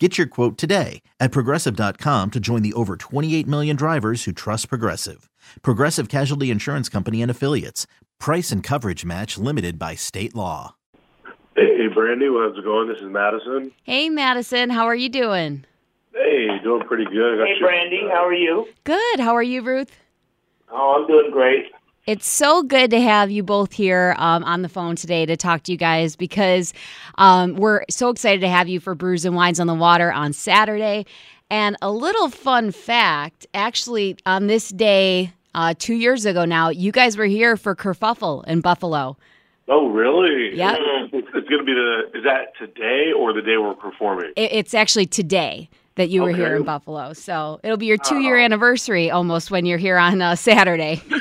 Get your quote today at progressive.com to join the over 28 million drivers who trust Progressive. Progressive Casualty Insurance Company and Affiliates. Price and coverage match limited by state law. Hey, Brandy, how's it going? This is Madisen. Hey, Madisen, how are you doing? Hey, doing pretty good. Got Hey, your- Brandy, how are you? Good. How are you, Ruth? Oh, I'm doing great. It's so good to have you both here um, on the phone today to talk to you guys because um, we're so excited to have you for Brews and Wines on the Water on Saturday. And a little fun fact actually, on this day, uh, two years ago now, you guys were here for Kerfuffle in Buffalo. Oh, really? Yep. It's, it's going to be the. Is that today or the day we're performing? It, it's actually today that you were here in Buffalo. So it'll be your two year anniversary almost when you're here on uh, Saturday.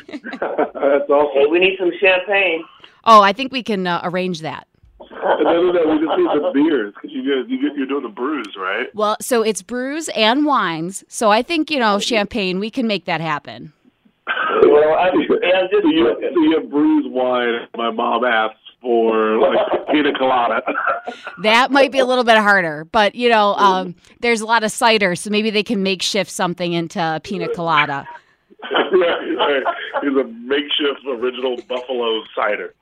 That's Hey, awesome. we need some champagne. oh, I think we can uh, arrange that. And then that, we just need some beers because you guys, you, you're doing the brews, right? Well, so it's brews and wines. So I think, you know, champagne, we can make that happen. Well, I'm, I'm just So you, so you have brews, wine. My mom asks for like pina colada. That might be a little bit harder, but, you know, um, there's a lot of cider, so maybe they can make shift something into a pina colada. right, right. A makeshift original buffalo cider.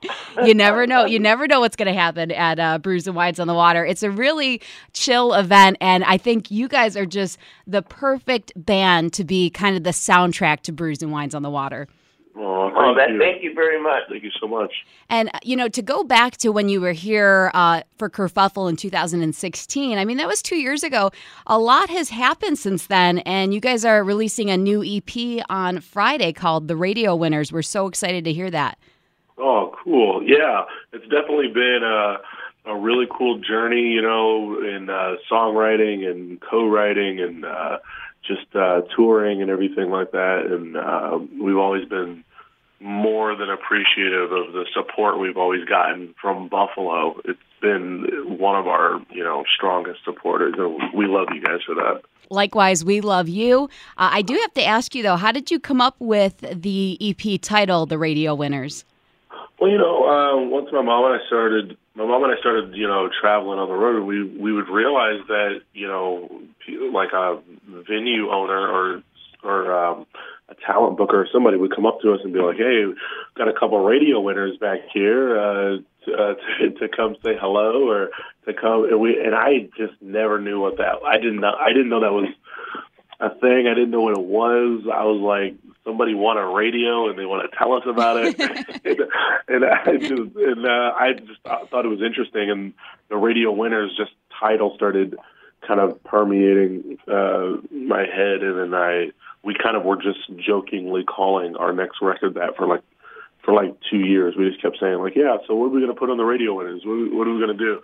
You never know. You never know what's going to happen at uh, Brews and Wines on the Water. It's a really chill event, and I think you guys are just the perfect band to be kind of the soundtrack to Brews and Wines on the Water. Oh, thank oh, that, you. thank you very much. Thank you so much. And, uh, you know, to go back to when you were here uh, for Kerfuffle in 2016, I mean, that was two years ago. A lot has happened since then, and you guys are releasing a new EP on Friday called The Radio Winners. We're so excited to hear that. Oh, cool. Yeah, it's definitely been a, a really cool journey, you know, in uh, songwriting and co-writing and uh, just uh, touring and everything like that. And uh, we've always been more than appreciative of the support we've always gotten from Buffalo. It's been one of our, you know, strongest supporters. And we love you guys for that. Likewise, we love you. Uh, I do have to ask you, though, how did you come up with the EP title, The Radio Winners? Well, you know, uh, once my mom and I started, my mom and I started, you know, traveling on the road, we we would realize that, you know, like a venue owner or or um, a talent booker or somebody would come up to us and be like, "Hey, got a couple radio winners back here uh, to, uh, to, to come say hello or to come." And we and I just never knew what that. I didn't know. I didn't know that was a thing. I didn't know what it was. I was like, somebody want a radio and they want to tell us about it, and, and I just and uh, I just thought thought it was interesting. And the radio winners just title started kind of permeating uh, my head, and then I we kind of were just jokingly calling our next record that for like for like two years. We just kept saying like, yeah, so what are we going to put on the radio winners? What, what are we going to do?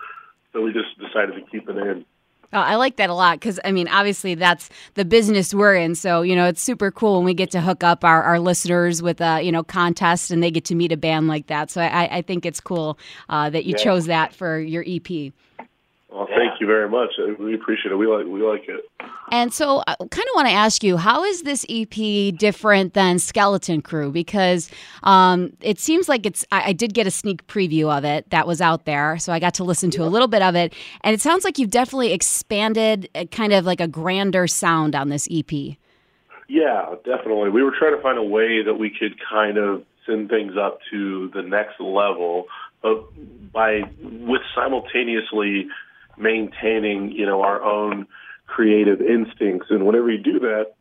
So we just decided to keep it in. Oh, I like that a lot because, I mean, obviously that's the business we're in. So, you know, it's super cool when we get to hook up our, our listeners with a, you know, contest and they get to meet a band like that. So I, I think it's cool uh, that you Yeah. chose that for your EP. Well, thank you very much. We appreciate it. We like we like it. And so I kind of want to ask you, how is this EP different than Skeleton Crew? Because um, it seems like it's, I, I did get a sneak preview of it that was out there. So I got to listen to a little bit of it. And it sounds like you've definitely expanded uh, kind of like a grander sound on this EP. Yeah, definitely. We were trying to find a way that we could kind of send things up to the next level, but by with simultaneously maintaining, you know, our own creative instincts. And whenever you do that,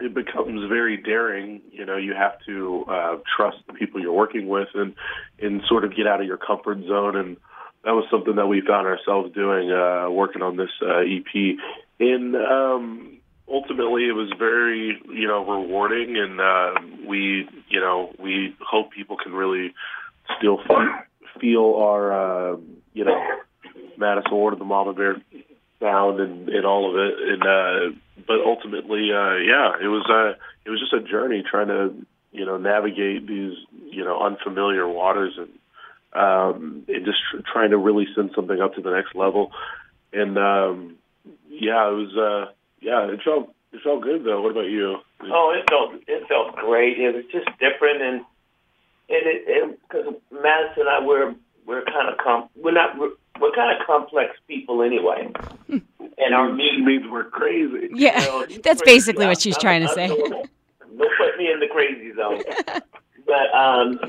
it becomes very daring. You know, you have to uh, trust the people you're working with and and sort of get out of your comfort zone. And that was something that we found ourselves doing, uh, working on this uh, EP. And um, ultimately, it was very, you know, rewarding. And uh, we, you know, we hope people can really still fe- feel our, uh, you know, Ward of the Mama Bear sound and, and all of it. And uh, but ultimately, uh, yeah, it was uh, it was just a journey trying to you know navigate these you know unfamiliar waters and um, and just tr- trying to really send something up to the next level. And um, yeah, it was uh, yeah, it felt it felt good though. What about you? Oh, it felt it felt great. It was just different, and and it because Madisen and I we're we're kind of com- we're not we're, we're kind of complex people anyway, and our music means we're crazy. Yeah, you know, that's crazy. basically what I'm- she's I'm- trying to I'm say. the one- Don't put me in the crazy zone. but um,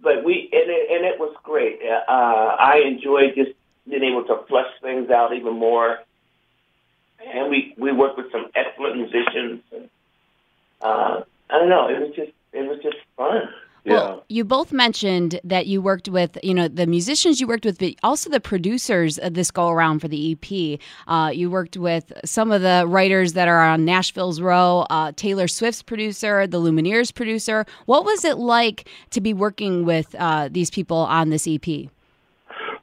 but we and it, and it was great. Uh, I enjoyed just being able to flesh things out even more. And we we worked with some excellent musicians. And, uh, I don't know. It was just it was just fun. Yeah. Well, you both mentioned that you worked with, you know, the musicians you worked with, but also the producers of this go around for the EP. Uh, you worked with some of the writers that are on Nashville's Row, uh, Taylor Swift's producer, the Lumineers producer. What was it like to be working with uh, these people on this EP?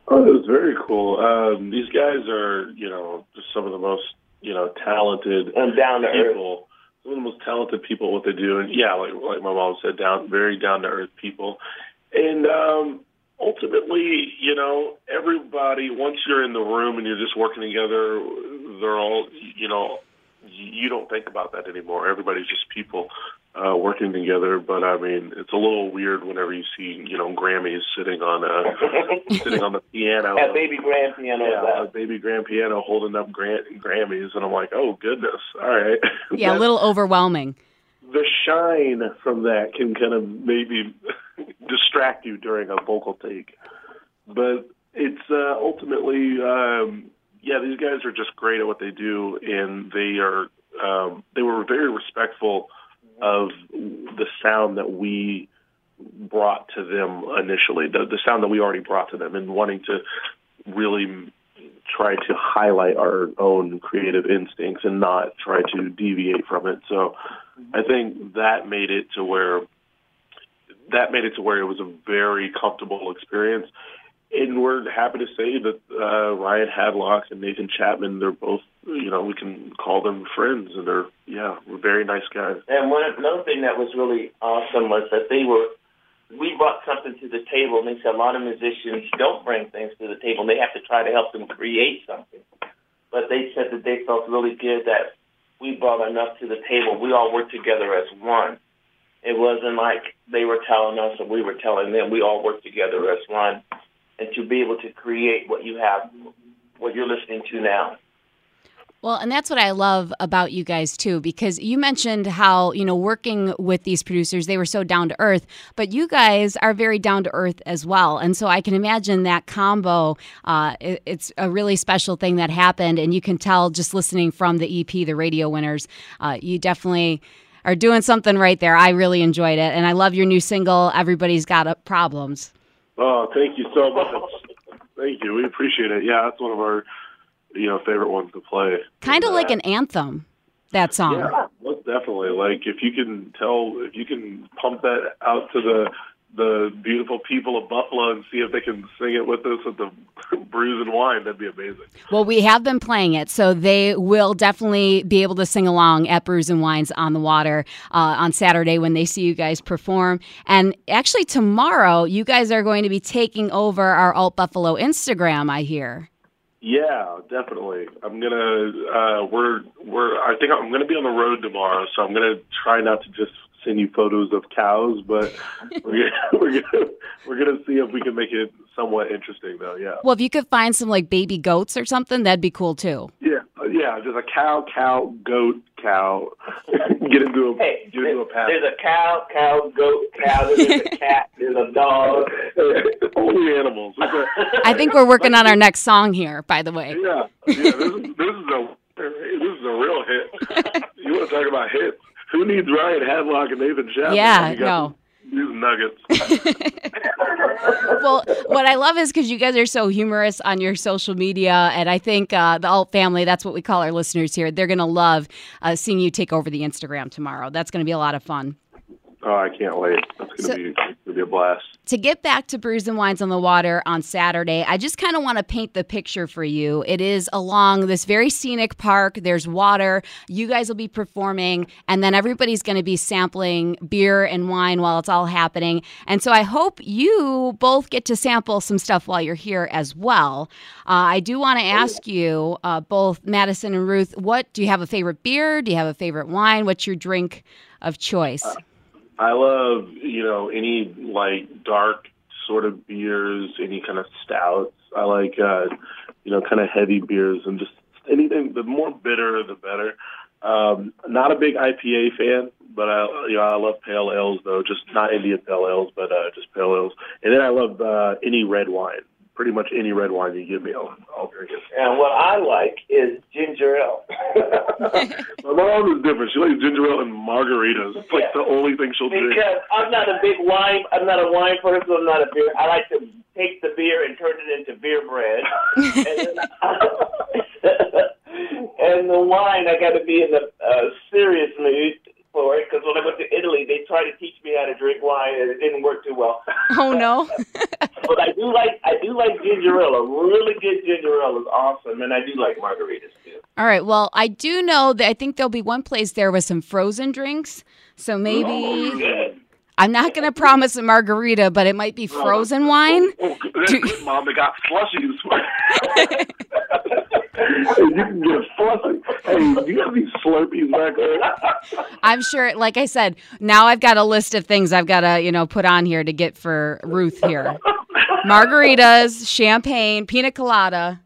Oh, it was very cool. Um, these guys are, you know, just some of the most, you know, talented And down to earth. Some of the most talented people at what they do, and yeah, like like my mom said, down very down to earth people. And um, ultimately, you know, everybody once you're in the room and you're just working together, they're all, you know, you don't think about that anymore. Everybody's just people uh, working together. But I mean, it's a little weird whenever you see, you know, Grammys sitting on a sitting on the piano. At baby grand piano. Yeah, a baby grand piano holding up Gram- Grammys, and I'm like, oh goodness, all right. Yeah, a little overwhelming. the shine from that can kind of maybe distract you during a vocal take, but it's uh, ultimately, um, yeah, these guys are just great at what they do, and they are um, they were very respectful of the sound that we brought to them initially, the, the sound that we already brought to them, and wanting to really try to highlight our own creative instincts and not try to deviate from it. So I think that made it to where that made it to where it was a very comfortable experience. And we're happy to say that uh, Ryan Hadlock and Nathan Chapman, they're both, you know, we can call them friends, and they're, yeah, we're very nice guys. And one another thing that was really awesome was that they were we brought something to the table, and they said a lot of musicians don't bring things to the table. and They have to try to help them create something. But they said that they felt really good that we brought enough to the table. We all worked together as one. It wasn't like they were telling us or we were telling them. We all worked together as one. And to be able to create what you have, what you're listening to now. Well, and that's what I love about you guys too, because you mentioned how, you know, working with these producers, they were so down to earth, but you guys are very down to earth as well. And so I can imagine that combo, uh, it- it's a really special thing that happened. And you can tell just listening from the EP, the radio winners, uh, you definitely are doing something right there. I really enjoyed it. And I love your new single, Everybody's Got Problems. Oh, thank you so much. thank you. We appreciate it. Yeah, that's one of our, you know, favorite ones to play. Kind of like uh, an anthem, that song. Yeah, most definitely. Like if you can tell, if you can pump that out to the the beautiful people of Buffalo and see if they can sing it with us at the Brews and Wine, that'd be amazing. Well, we have been playing it, so they will definitely be able to sing along at Brews and Wines on the Water uh, on Saturday when they see you guys perform. And actually, tomorrow, you guys are going to be taking over our Alt Buffalo Instagram, I hear. Yeah, definitely. I'm gonna. Uh, we're we're. I think I'm gonna be on the road tomorrow, so I'm gonna try not to just send you photos of cows, but we're gonna, we're gonna we're gonna see if we can make it somewhat interesting, though. Yeah. Well, if you could find some like baby goats or something, that'd be cool too. Yeah, uh, yeah, just a cow, cow, goat, cow. get into a Hey, get into a path. there's a cow, cow, goat, cow. There's a cat. There's a dog. Only animals. It's a- I think we're working on our next song here, by the way. yeah, yeah. This is, this is a this is a real hit. You want to talk about hits? Who needs Ryan Hadlock and Nathan Chapman? Yeah, got These nuggets. well, what I love is because you guys are so humorous on your social media, and I think uh, the alt family, that's what we call our listeners here, they're going to love uh, seeing you take over the Instagram tomorrow. That's going to be a lot of fun. Oh, I can't wait. That's gonna So- be it's gonna be a blast. to get back to Brews and Wines on the Water on Saturday, I just kind of want to paint the picture for you. It is along this very scenic park. There's water. You guys will be performing, and then everybody's going to be sampling beer and wine while it's all happening. And so I hope you both get to sample some stuff while you're here as well. Uh, I do want to ask you, uh, both Madisen and Ruth, what do you have a favorite beer? Do you have a favorite wine? What's your drink of choice? I love, you know, any like dark sort of beers, any kind of stouts. I like, uh, you know, kind of heavy beers and just anything. The more bitter, the better. Um, not a big IPA fan, but I, you know, I love pale ales though. Just not Indian pale ales, but uh, just pale ales. And then I love uh, any red wine. Pretty much any red wine you give me, I'll, I'll drink it. And what I like is ginger ale. My mom is different. She likes ginger ale and margaritas. It's like the only thing she'll drink. because I'm not a big wine. I'm not a wine person. I'm not a beer. I like to take the beer and turn it into beer bread. and, then, and the wine, I got to be in the uh, serious mood for it because when I went to Italy, they tried to teach me how to drink wine, and it didn't work too well. oh, no. But I do like I do like ginger ale. A really good ginger ale is awesome, and I do like margaritas too. All right. Well, I do know that I think there'll be one place there with some frozen drinks. So maybe oh, Good. I'm not going to promise a margarita, but it might be oh, frozen oh, wine. Oh, that's good, Mom. They got slushies. you can get slushy. Hey, do you have these Slurpees back there? I'm sure, like I said, now I've got a list of things I've got to, you know, put on here to get for Ruth here. Margaritas, champagne, pina colada.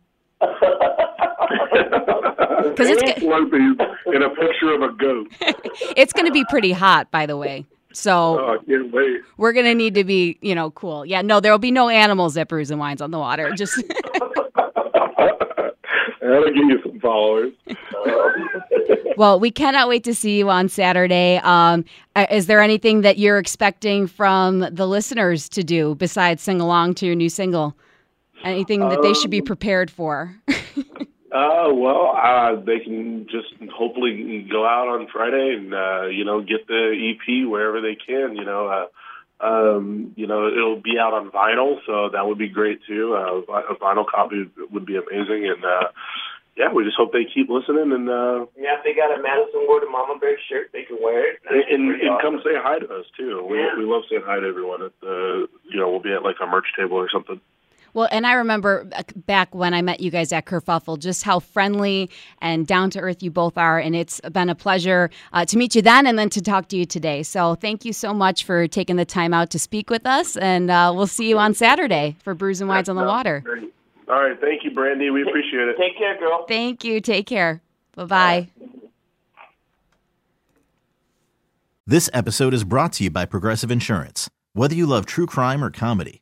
Because it's good. Slurpees and a picture of a goat. It's going to be pretty hot, by the way. So Oh, I can't wait. we're going to need to be, you know, cool. Yeah, no, there will be no animals at Brews and Wines on the Water. Just That'll give you some followers. Well, we cannot wait to see you on Saturday. Um, uh, is there anything that you're expecting from the listeners to do besides sing along to your new single? Anything that they should be Um, prepared for? Uh, well, uh, they can just hopefully go out on Friday and, uh, you know, get the EP wherever they can, you know, uh, um, you know, it'll be out on vinyl, so that would be great too. Uh, a vinyl copy would be amazing. And, uh, yeah, we just hope they keep listening and, uh, Yeah, if they got a Madisen Ward and Mama Bear shirt, they can wear it. and, and, and awesome. come say hi to us too. We, Yeah. we love saying hi to everyone at the, you know, we'll be at like a merch table or something. Well, and I remember uh, back when I met you guys at Kerfuffle, just how friendly and down to earth you both are. And it's been a pleasure uh, to meet you then and then to talk to you today. So thank you so much for taking the time out to speak with us. And uh, we'll see you on Saturday for Brews and Wines on the Water. Great. All right. Thank you, Brandy. We appreciate it. Take care, girl. Thank you. Take care. Bye bye. This episode is brought to you by Progressive Insurance. Whether you love true crime or comedy,